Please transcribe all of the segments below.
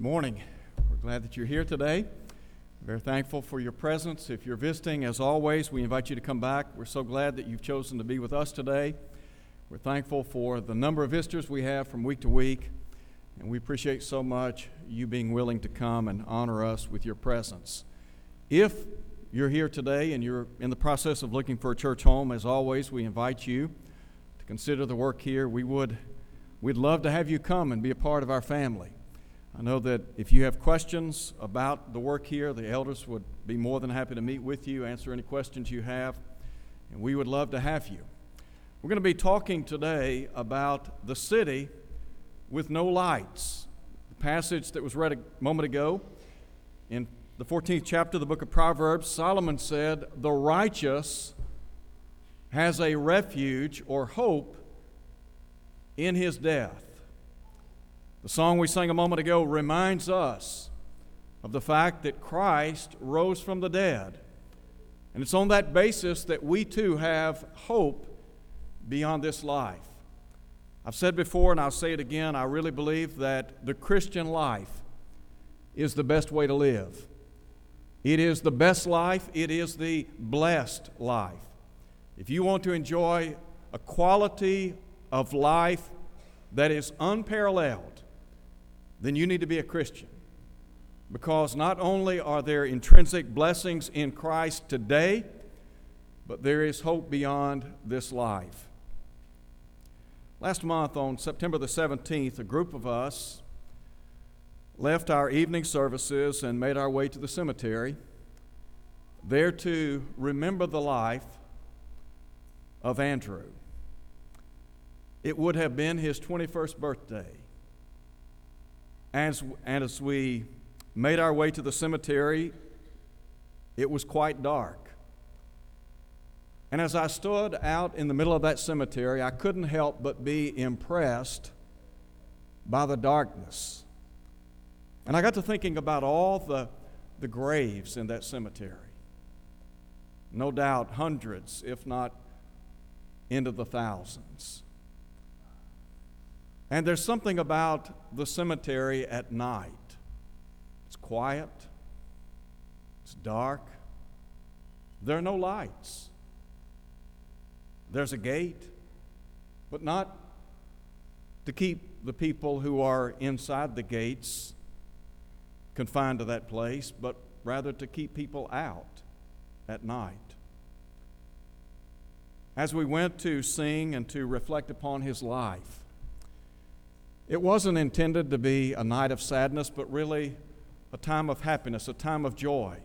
Good morning. We're glad that you're here today. Very thankful for your presence. If you're visiting, as always, we invite you to come back. We're so glad that you've chosen to be with us today. We're thankful for the number of visitors we have from week to week, and we appreciate so much you being willing to come and honor us with your presence. If you're here today and you're in the process of looking for a church home, as always, we invite you to consider the work here. We would we'd love to have you come and be a part of our family. I know that if you have questions about the work here, the elders would be more than happy to meet with you, answer any questions you have, and we would love to have you. We're going to be talking today about the city with no lights. The passage that was read a moment ago in the 14th chapter of the book of Proverbs, Solomon said, The righteous has a refuge or hope in his death. The song we sang a moment ago reminds us of the fact that Christ rose from the dead. And it's on that basis that we too have hope beyond this life. I've said before, and I'll say it again, I really believe that the Christian life is the best way to live. It is the best life, it is the blessed life. If you want to enjoy a quality of life that is unparalleled, then you need to be a Christian. Because not only are there intrinsic blessings in Christ today, but there is hope beyond this life. Last month, on September the 17th, a group of us left our evening services and made our way to the cemetery, there to remember the life of Andrew. It would have been his 21st birthday. And as we made our way to the cemetery, it was quite dark. And as I stood out in the middle of that cemetery, I couldn't help but be impressed by the darkness. And I got to thinking about all the, the graves in that cemetery. No doubt hundreds, if not into the thousands. And there's something about the cemetery at night. It's quiet, it's dark, there are no lights. There's a gate, but not to keep the people who are inside the gates confined to that place, but rather to keep people out at night. As we went to sing and to reflect upon his life, it wasn't intended to be a night of sadness, but really a time of happiness, a time of joy.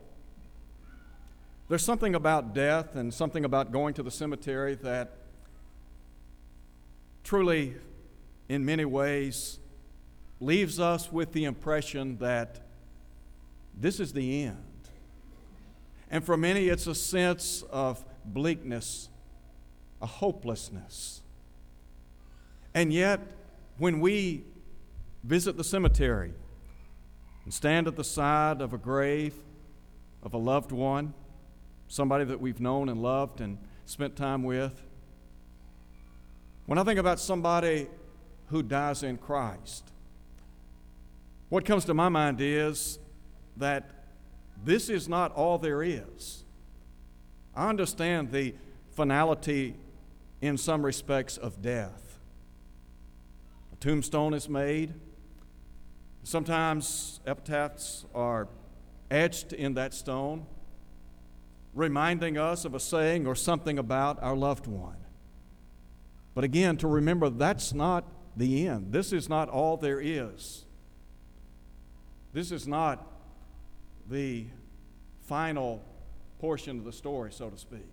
There's something about death and something about going to the cemetery that truly, in many ways, leaves us with the impression that this is the end. And for many, it's a sense of bleakness, a hopelessness. And yet, when we visit the cemetery and stand at the side of a grave of a loved one, somebody that we've known and loved and spent time with, when I think about somebody who dies in Christ, what comes to my mind is that this is not all there is. I understand the finality in some respects of death tombstone is made. Sometimes epitaphs are etched in that stone, reminding us of a saying or something about our loved one. But again, to remember that's not the end. This is not all there is. This is not the final portion of the story, so to speak.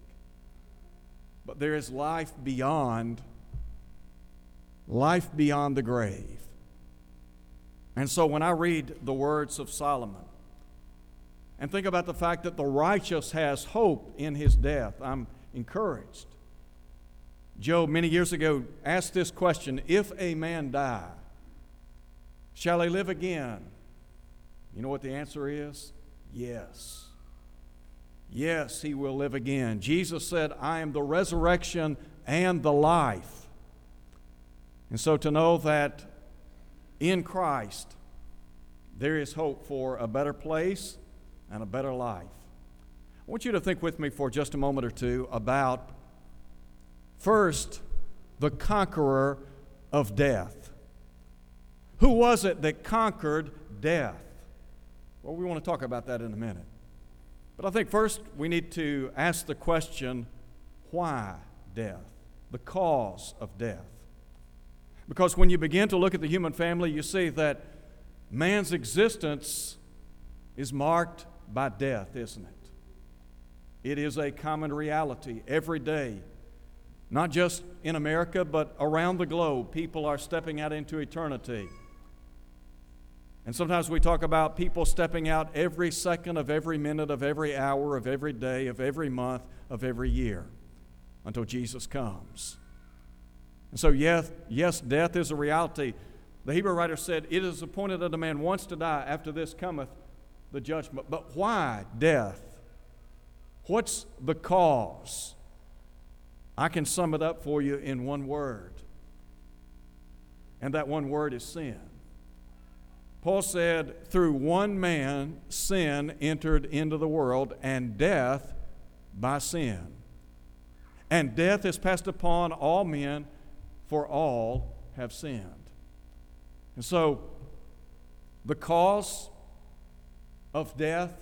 But there is life beyond life beyond the grave. And so when I read the words of Solomon and think about the fact that the righteous has hope in his death, I'm encouraged. Job, many years ago, asked this question If a man die, shall he live again? You know what the answer is? Yes. Yes, he will live again. Jesus said, I am the resurrection and the life. And so to know that in Christ there is hope for a better place and a better life. I want you to think with me for just a moment or two about first, the conqueror of death. Who was it that conquered death? Well, we want to talk about that in a minute. But I think first we need to ask the question why death? The cause of death. Because when you begin to look at the human family, you see that man's existence is marked by death, isn't it? It is a common reality every day. Not just in America, but around the globe, people are stepping out into eternity. And sometimes we talk about people stepping out every second of every minute of every hour of every day of every month of every year until Jesus comes. And so, yes, yes, death is a reality. The Hebrew writer said, It is appointed that a man once to die, after this cometh the judgment. But why death? What's the cause? I can sum it up for you in one word. And that one word is sin. Paul said, Through one man, sin entered into the world, and death by sin. And death is passed upon all men, for all have sinned. And so, the cause of death,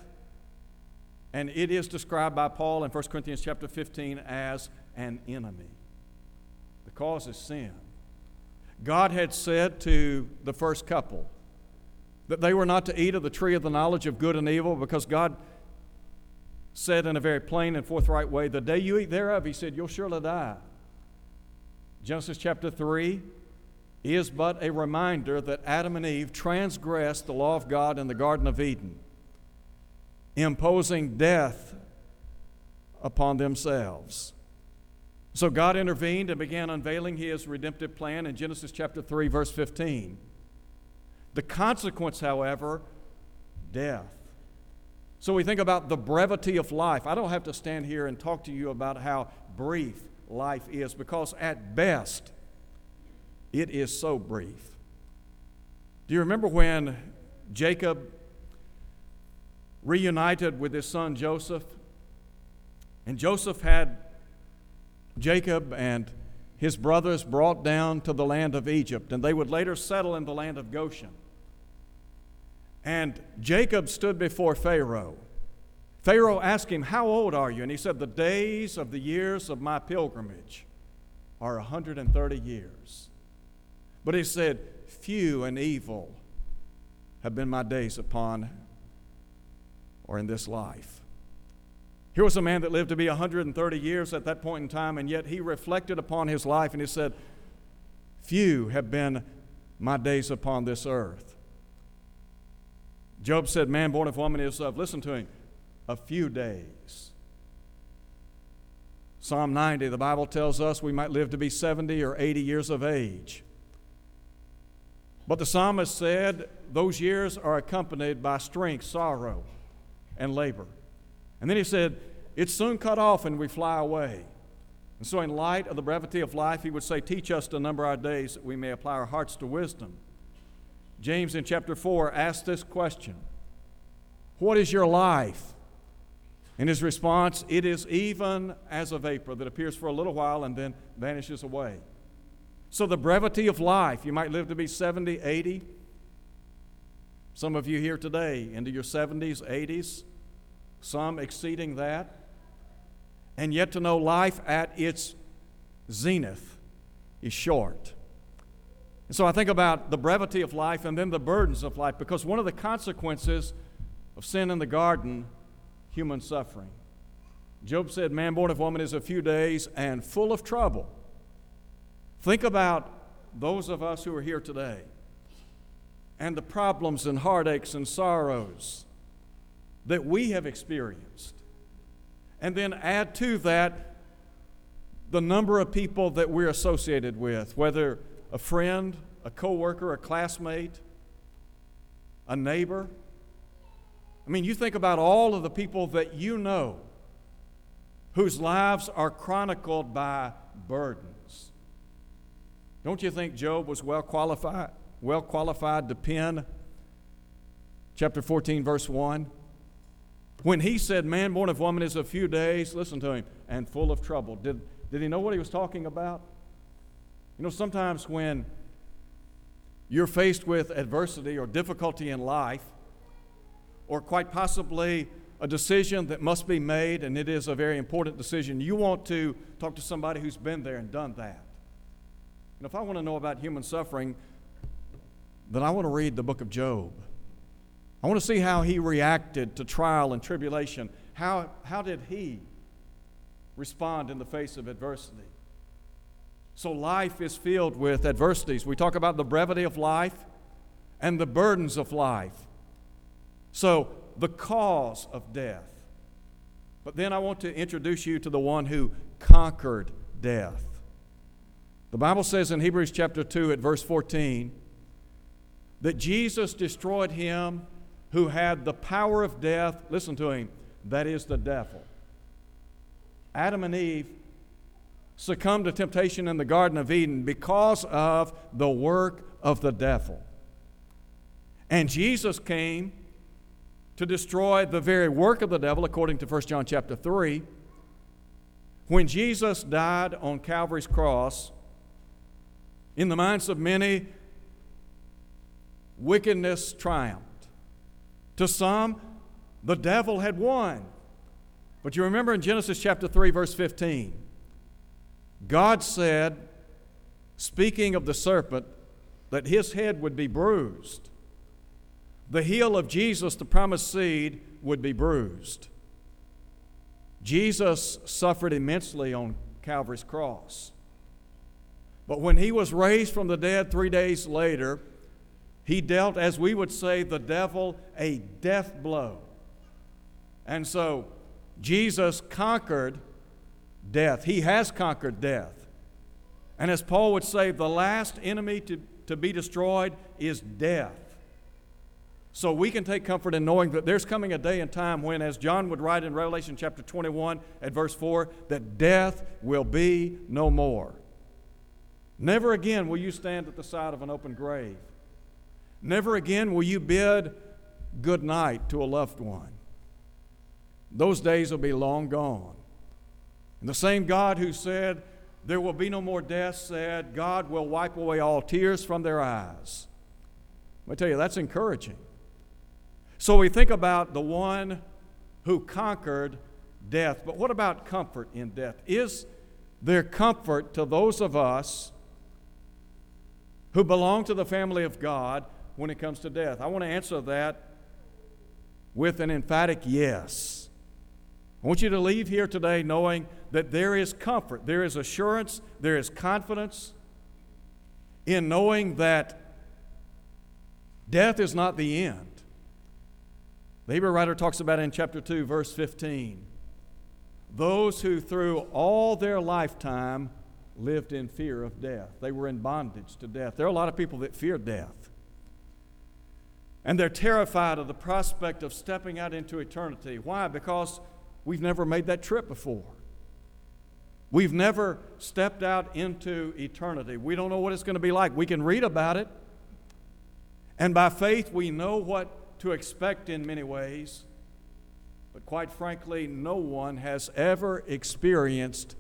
and it is described by Paul in 1 Corinthians chapter 15 as an enemy. The cause is sin. God had said to the first couple that they were not to eat of the tree of the knowledge of good and evil because God said in a very plain and forthright way, The day you eat thereof, He said, you'll surely die. Genesis chapter 3 is but a reminder that Adam and Eve transgressed the law of God in the Garden of Eden, imposing death upon themselves. So God intervened and began unveiling his redemptive plan in Genesis chapter 3, verse 15. The consequence, however, death. So we think about the brevity of life. I don't have to stand here and talk to you about how brief life is because, at best, it is so brief. Do you remember when Jacob reunited with his son Joseph? And Joseph had Jacob and his brothers brought down to the land of Egypt, and they would later settle in the land of Goshen. And Jacob stood before Pharaoh. Pharaoh asked him, How old are you? And he said, The days of the years of my pilgrimage are 130 years. But he said, Few and evil have been my days upon or in this life. Here was a man that lived to be 130 years at that point in time, and yet he reflected upon his life and he said, Few have been my days upon this earth. Job said, Man born of woman is of, listen to him, a few days. Psalm 90, the Bible tells us we might live to be 70 or 80 years of age. But the psalmist said those years are accompanied by strength, sorrow, and labor. And then he said, It's soon cut off and we fly away. And so, in light of the brevity of life, he would say, Teach us to number our days that we may apply our hearts to wisdom. James in chapter 4 asks this question What is your life? In his response, it is even as a vapor that appears for a little while and then vanishes away. So, the brevity of life, you might live to be 70, 80. Some of you here today into your 70s, 80s, some exceeding that. And yet to know life at its zenith is short. And so I think about the brevity of life and then the burdens of life because one of the consequences of sin in the garden, human suffering. Job said, Man born of woman is a few days and full of trouble. Think about those of us who are here today and the problems and heartaches and sorrows that we have experienced. And then add to that the number of people that we're associated with, whether a friend, a coworker, a classmate, a neighbor. I mean, you think about all of the people that you know whose lives are chronicled by burdens. Don't you think Job was well qualified, well qualified to pen chapter 14, verse 1. When he said, Man born of woman is a few days, listen to him, and full of trouble. Did, did he know what he was talking about? You know, sometimes when you're faced with adversity or difficulty in life, or quite possibly a decision that must be made, and it is a very important decision, you want to talk to somebody who's been there and done that. And if I want to know about human suffering, then I want to read the book of Job. I want to see how he reacted to trial and tribulation. How, how did he respond in the face of adversity? So, life is filled with adversities. We talk about the brevity of life and the burdens of life. So, the cause of death. But then I want to introduce you to the one who conquered death. The Bible says in Hebrews chapter 2 at verse 14 that Jesus destroyed him who had the power of death. Listen to him, that is the devil. Adam and Eve succumbed to temptation in the Garden of Eden because of the work of the devil. And Jesus came to destroy the very work of the devil, according to 1 John chapter 3. When Jesus died on Calvary's cross, in the minds of many, wickedness triumphed. To some, the devil had won. But you remember in Genesis chapter 3, verse 15, God said, speaking of the serpent, that his head would be bruised. The heel of Jesus, the promised seed, would be bruised. Jesus suffered immensely on Calvary's cross. But when he was raised from the dead three days later, he dealt, as we would say, the devil a death blow. And so Jesus conquered death. He has conquered death. And as Paul would say, the last enemy to, to be destroyed is death. So we can take comfort in knowing that there's coming a day and time when, as John would write in Revelation chapter 21 at verse 4, that death will be no more. Never again will you stand at the side of an open grave. Never again will you bid good night to a loved one. Those days will be long gone. And the same God who said, There will be no more death, said, God will wipe away all tears from their eyes. Let me tell you, that's encouraging. So we think about the one who conquered death. But what about comfort in death? Is there comfort to those of us who belong to the family of God when it comes to death? I want to answer that with an emphatic yes. I want you to leave here today knowing that there is comfort, there is assurance, there is confidence in knowing that death is not the end. The Hebrew writer talks about in chapter 2, verse 15 those who through all their lifetime lived in fear of death. They were in bondage to death. There are a lot of people that fear death. And they're terrified of the prospect of stepping out into eternity. Why? Because we've never made that trip before. We've never stepped out into eternity. We don't know what it's going to be like. We can read about it. And by faith, we know what to expect in many ways. But quite frankly, no one has ever experienced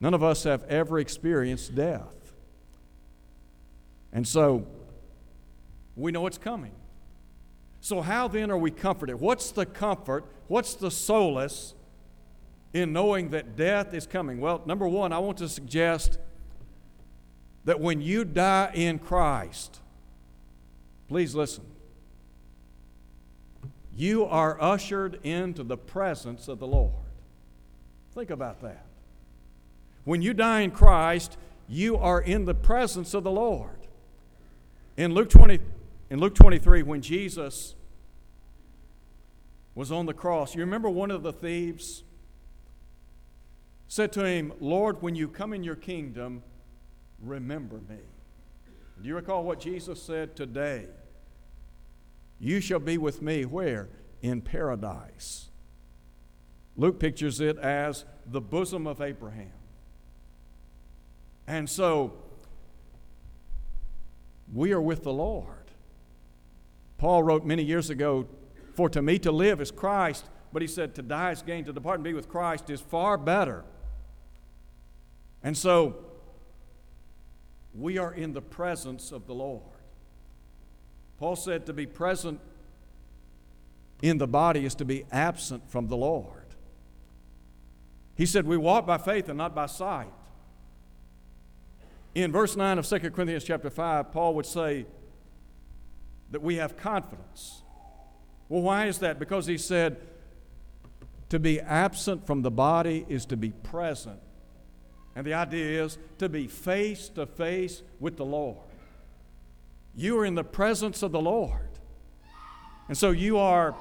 None of us have ever experienced death. And so we know it's coming. So, how then are we comforted? What's the comfort? What's the solace in knowing that death is coming? Well, number one, I want to suggest that when you die in Christ, please listen, you are ushered into the presence of the Lord. Think about that. When you die in Christ, you are in the presence of the Lord. In Luke 20, in Luke 23, when Jesus was on the cross, you remember one of the thieves said to him, Lord, when you come in your kingdom, remember me. Do you recall what Jesus said today? You shall be with me where? In paradise. Luke pictures it as the bosom of Abraham. And so we are with the Lord. Paul wrote many years ago, For to me to live is Christ, but he said, To die is gain, to depart and be with Christ is far better. And so, we are in the presence of the Lord. Paul said to be present in the body is to be absent from the Lord. He said, We walk by faith and not by sight. In verse 9 of 2 Corinthians chapter 5, Paul would say that we have confidence. Well, why is that? Because he said, to be absent from the body is to be present. And the idea is to be face to face with the Lord. You are in the presence of the Lord. And so you are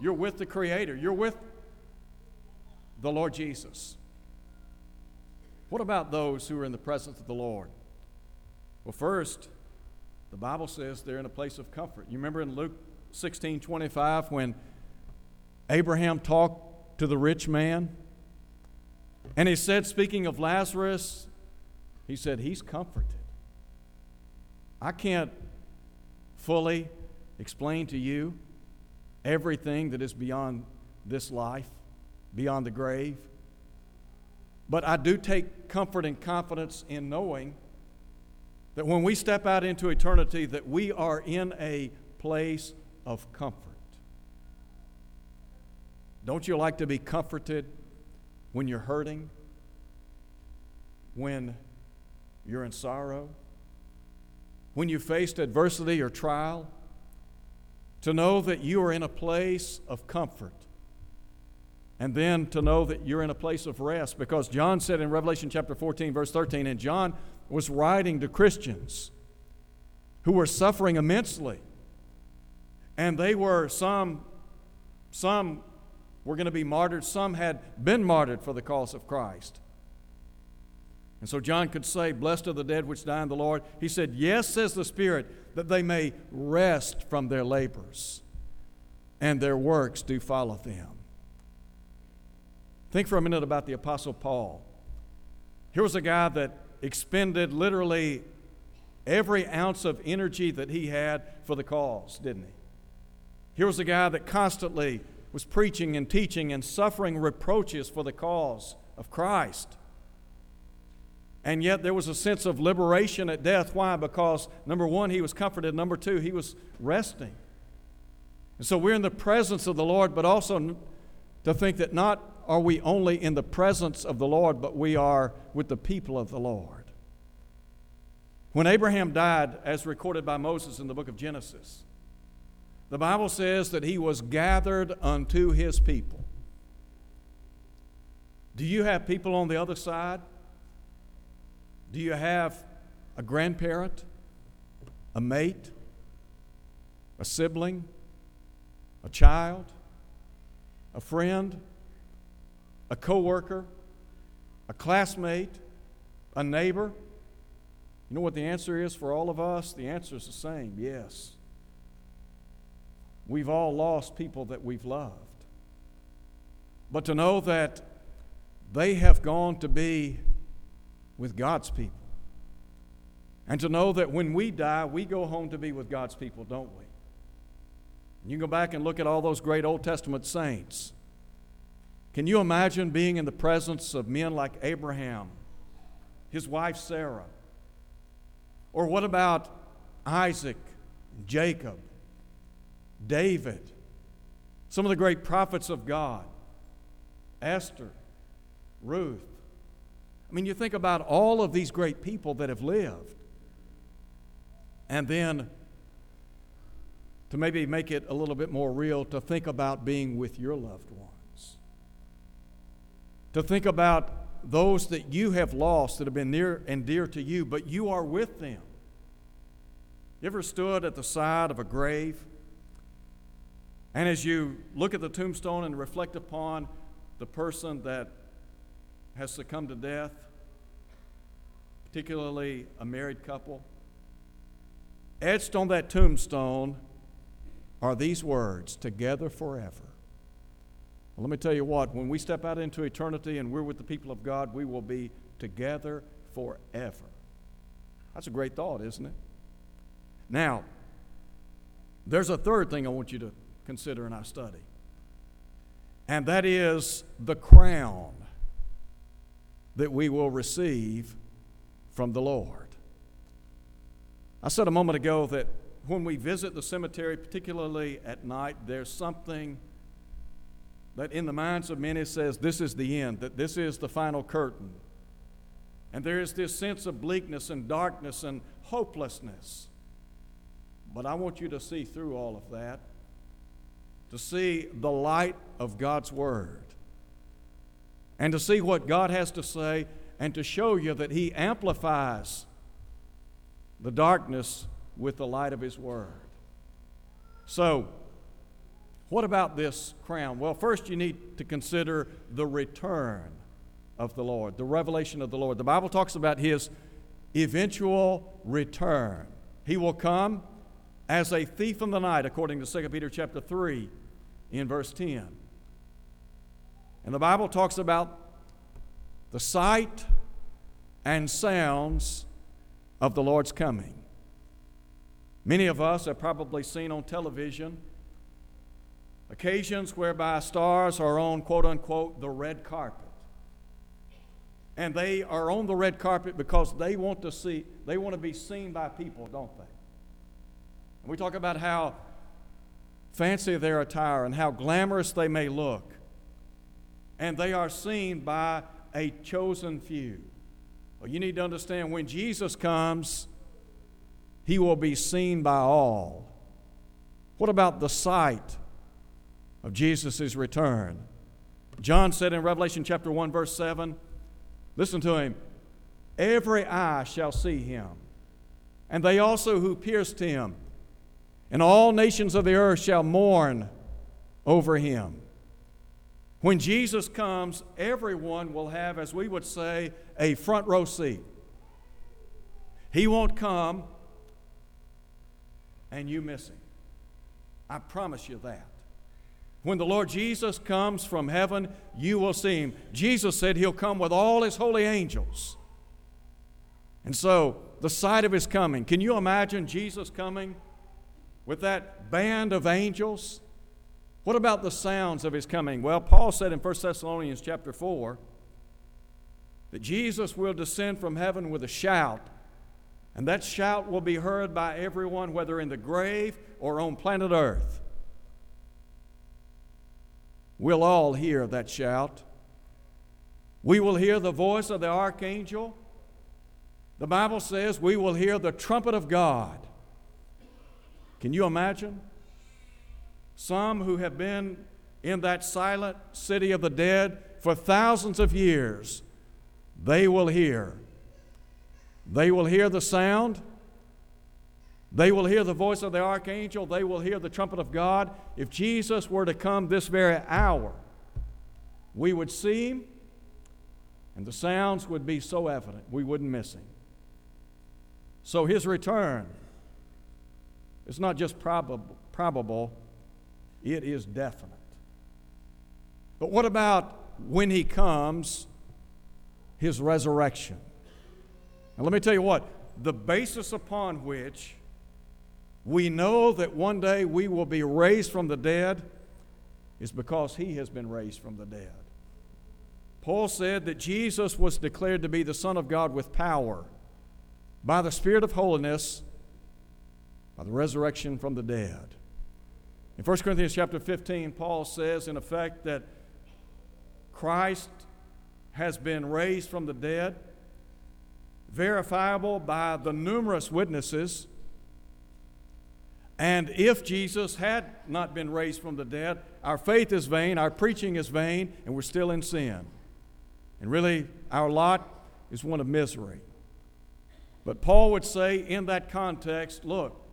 you're with the creator. You're with the Lord Jesus. What about those who are in the presence of the Lord? Well, first, the Bible says they're in a place of comfort. You remember in Luke 16 25 when Abraham talked to the rich man? And he said, speaking of Lazarus, he said, He's comforted. I can't fully explain to you everything that is beyond this life, beyond the grave. But I do take comfort and confidence in knowing that when we step out into eternity that we are in a place of comfort. Don't you like to be comforted when you're hurting? When you're in sorrow? When you faced adversity or trial? To know that you are in a place of comfort and then to know that you're in a place of rest because John said in Revelation chapter 14, verse 13, and John was writing to Christians who were suffering immensely. And they were, some, some were going to be martyred, some had been martyred for the cause of Christ. And so John could say, Blessed are the dead which die in the Lord. He said, Yes, says the Spirit, that they may rest from their labors, and their works do follow them. Think for a minute about the Apostle Paul. Here was a guy that expended literally every ounce of energy that he had for the cause, didn't he? Here was a guy that constantly was preaching and teaching and suffering reproaches for the cause of Christ. And yet there was a sense of liberation at death. Why? Because number one, he was comforted. Number two, he was resting. And so we're in the presence of the Lord, but also to think that not are we only in the presence of the Lord, but we are with the people of the Lord. When Abraham died, as recorded by Moses in the book of Genesis, the Bible says that he was gathered unto his people. Do you have people on the other side? Do you have a grandparent, a mate, a sibling, a child, a friend? a coworker, a classmate, a neighbor? You know what the answer is for all of us? The answer is the same yes. We've all lost people that we've loved. But to know that they have gone to be with God's people. And to know that when we die, we go home to be with God's people, don't we? You go back and look at all those great Old Testament saints. Can you imagine being in the presence of men like Abraham, his wife Sarah? Or what about Isaac, Jacob, David, some of the great prophets of God, Esther, Ruth? I mean, you think about all of these great people that have lived. And then to maybe make it a little bit more real, to think about being with your loved ones, to think about those that you have lost that have been near and dear to you, but you are with them. You ever stood at the side of a grave? And as you look at the tombstone and reflect upon the person that has succumbed to death, particularly a married couple, etched on that tombstone are these words together forever. Well, let me tell you what, when we step out into eternity and we're with the people of God, we will be together forever. That's a great thought, isn't it? Now, There's a third thing I want you to consider in our study, and that is the crown that we will receive from the Lord. I said a moment ago that when we visit the cemetery, particularly at night, there's something that in the minds of many says this is the end, that this is the final curtain. And there is this sense of bleakness and darkness and hopelessness. But I want you to see through all of that, to see the light of God's Word, and to see what God has to say, and to show you that He amplifies the darkness with the light of His Word. So, what about this crown? Well, first you need to consider the return of the Lord, the revelation of the Lord. The Bible talks about His eventual return. He will come as a thief in the night, according to 2 Peter chapter 3 in verse 10. And the Bible talks about the sight and sounds of the Lord's coming. Many of us have probably seen on television occasions whereby stars are on, quote unquote, the red carpet. And they are on the red carpet because they want to see, they want to be seen by people, don't they? And we talk about how fancy their attire and how glamorous they may look. And they are seen by a chosen few. Well, you need to understand when Jesus comes, he will be seen by all. What about the sight of Jesus' return? John said in Revelation chapter 1, verse 7, listen to him, every eye shall see him, and they also who pierced him, and all nations of the earth shall mourn over him. When Jesus comes, everyone will have, as we would say, a front row seat. He won't come and you miss him. I promise you that. When the Lord Jesus comes from heaven, you will see him. Jesus said he'll come with all his holy angels. And so, the sight of his coming, can you imagine Jesus coming with that band of angels? What about the sounds of his coming? Well, Paul said in 1 Thessalonians chapter 4 that Jesus will descend from heaven with a shout, and that shout will be heard by everyone, whether in the grave or on planet Earth. We'll all hear that shout. We will hear the voice of the archangel. The Bible says we will hear the trumpet of God. Can you imagine? Some who have been in that silent city of the dead for thousands of years, they will hear. They will hear the sound. They will hear the voice of the archangel. They will hear the trumpet of God. If Jesus were to come this very hour, we would see him, and the sounds would be so evident we wouldn't miss him. So his return is not just probable, probable it is definite. But what about when he comes, his resurrection? And let me tell you what, the basis upon which we know that one day we will be raised from the dead is because he has been raised from the dead. Paul said that Jesus was declared to be the Son of God with power by the Spirit of holiness, by the resurrection from the dead. In 1 Corinthians chapter 15, Paul says, in effect, that Christ has been raised from the dead, verifiable by the numerous witnesses. And if Jesus had not been raised from the dead, our faith is vain, our preaching is vain, and we're still in sin. And really, our lot is one of misery. But Paul would say in that context look,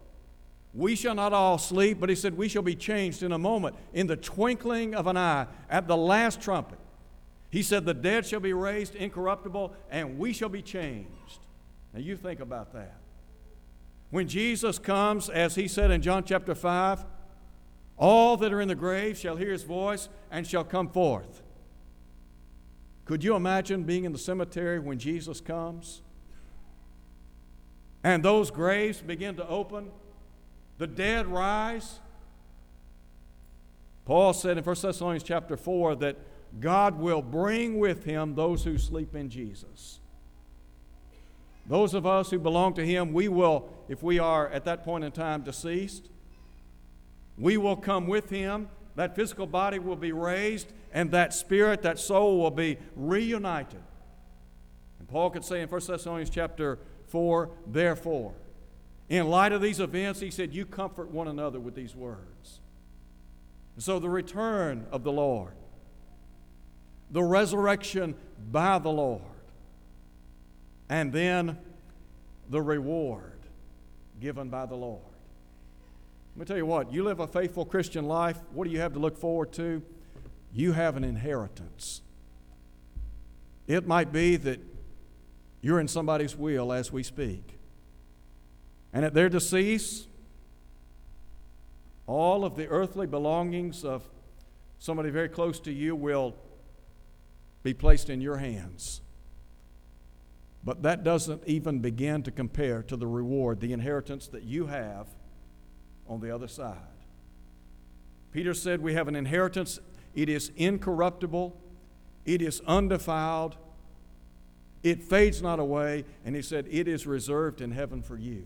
we shall not all sleep, but he said, We shall be changed in a moment, in the twinkling of an eye, at the last trumpet. He said, The dead shall be raised incorruptible, and we shall be changed. Now you think about that. When Jesus comes, as he said in John chapter 5, all that are in the grave shall hear his voice and shall come forth. Could you imagine being in the cemetery when Jesus comes? And those graves begin to open the dead rise. Paul said in 1 Thessalonians chapter 4 that God will bring with him those who sleep in Jesus. Those of us who belong to him, we will, if we are at that point in time deceased, we will come with him. That physical body will be raised, and that spirit, that soul will be reunited. And Paul could say in 1 Thessalonians chapter 4, therefore, in light of these events, he said, You comfort one another with these words. And so the return of the Lord, the resurrection by the Lord, and then the reward given by the Lord. Let me tell you what, you live a faithful Christian life, what do you have to look forward to? You have an inheritance. It might be that you're in somebody's will as we speak. And at their decease, all of the earthly belongings of somebody very close to you will be placed in your hands. But that doesn't even begin to compare to the reward, the inheritance that you have on the other side. Peter said, We have an inheritance, it is incorruptible, it is undefiled, it fades not away, and he said, It is reserved in heaven for you.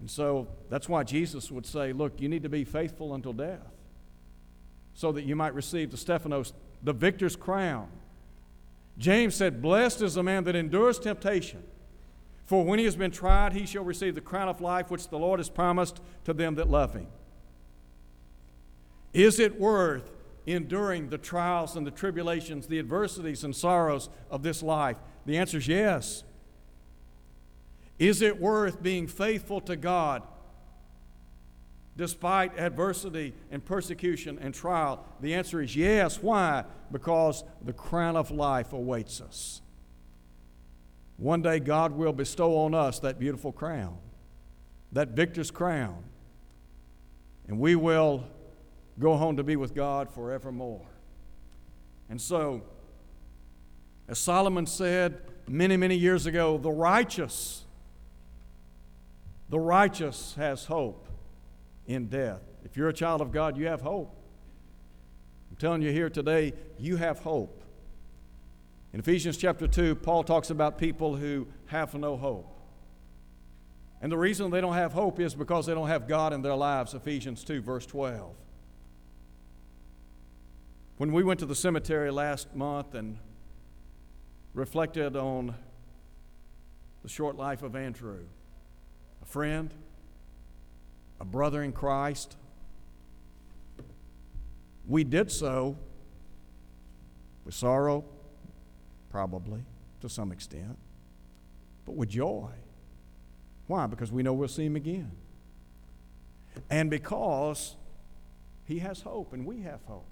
And so that's why Jesus would say, Look, you need to be faithful until death so that you might receive the Stephanos, the victor's crown. James said, Blessed is the man that endures temptation. For when he has been tried, he shall receive the crown of life which the Lord has promised to them that love him. Is it worth enduring the trials and the tribulations, the adversities and sorrows of this life? The answer is yes. Is it worth being faithful to God despite adversity and persecution and trial? The answer is yes. Why? Because the crown of life awaits us. One day God will bestow on us that beautiful crown, that victor's crown, and we will go home to be with God forevermore. And so, as Solomon said many, many years ago, the righteous the righteous has hope in death. If you're a child of God, you have hope. I'm telling you here today, you have hope. In Ephesians chapter 2, Paul talks about people who have no hope. And the reason they don't have hope is because they don't have God in their lives. Ephesians 2, verse 12. When we went to the cemetery last month and reflected on the short life of Andrew, a friend, a brother in Christ. We did so with sorrow, probably to some extent, but with joy. Why? Because we know we'll see him again. And because he has hope and we have hope.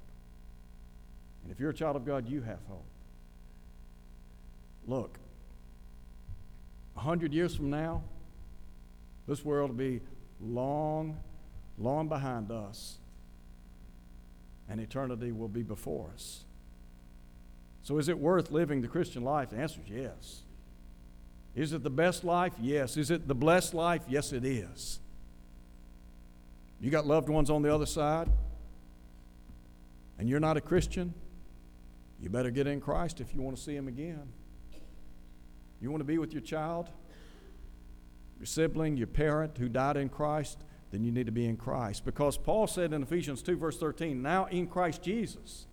And if you're a child of God, you have hope. Look, a hundred years from now, this world will be long, long behind us, and eternity will be before us. So, is it worth living the Christian life? The answer is yes. Is it the best life? Yes. Is it the blessed life? Yes, it is. You got loved ones on the other side, and you're not a Christian? You better get in Christ if you want to see Him again. You want to be with your child? Your sibling, your parent who died in Christ, then you need to be in Christ. Because Paul said in Ephesians 2, verse 13, now in Christ Jesus,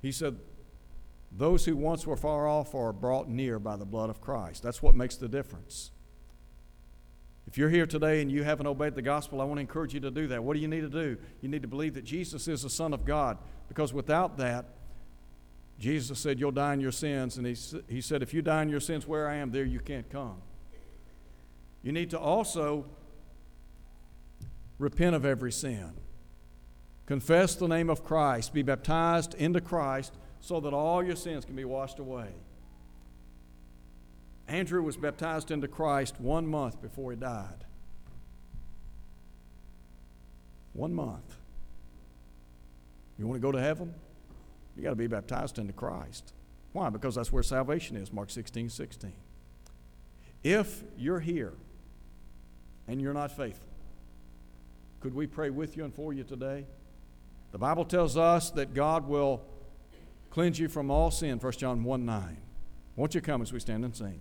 he said, those who once were far off are brought near by the blood of Christ. That's what makes the difference. If you're here today and you haven't obeyed the gospel, I want to encourage you to do that. What do you need to do? You need to believe that Jesus is the Son of God, because without that, Jesus said, You'll die in your sins. And he, he said, If you die in your sins where I am, there you can't come. You need to also repent of every sin. Confess the name of Christ, be baptized into Christ so that all your sins can be washed away. Andrew was baptized into Christ one month before he died. One month. You want to go to heaven? You got to be baptized into Christ. Why? Because that's where salvation is, Mark 16, 16. If you're here and you're not faithful. Could we pray with you and for you today? The Bible tells us that God will cleanse you from all sin, 1 John 1 9. Won't you come as we stand and sing?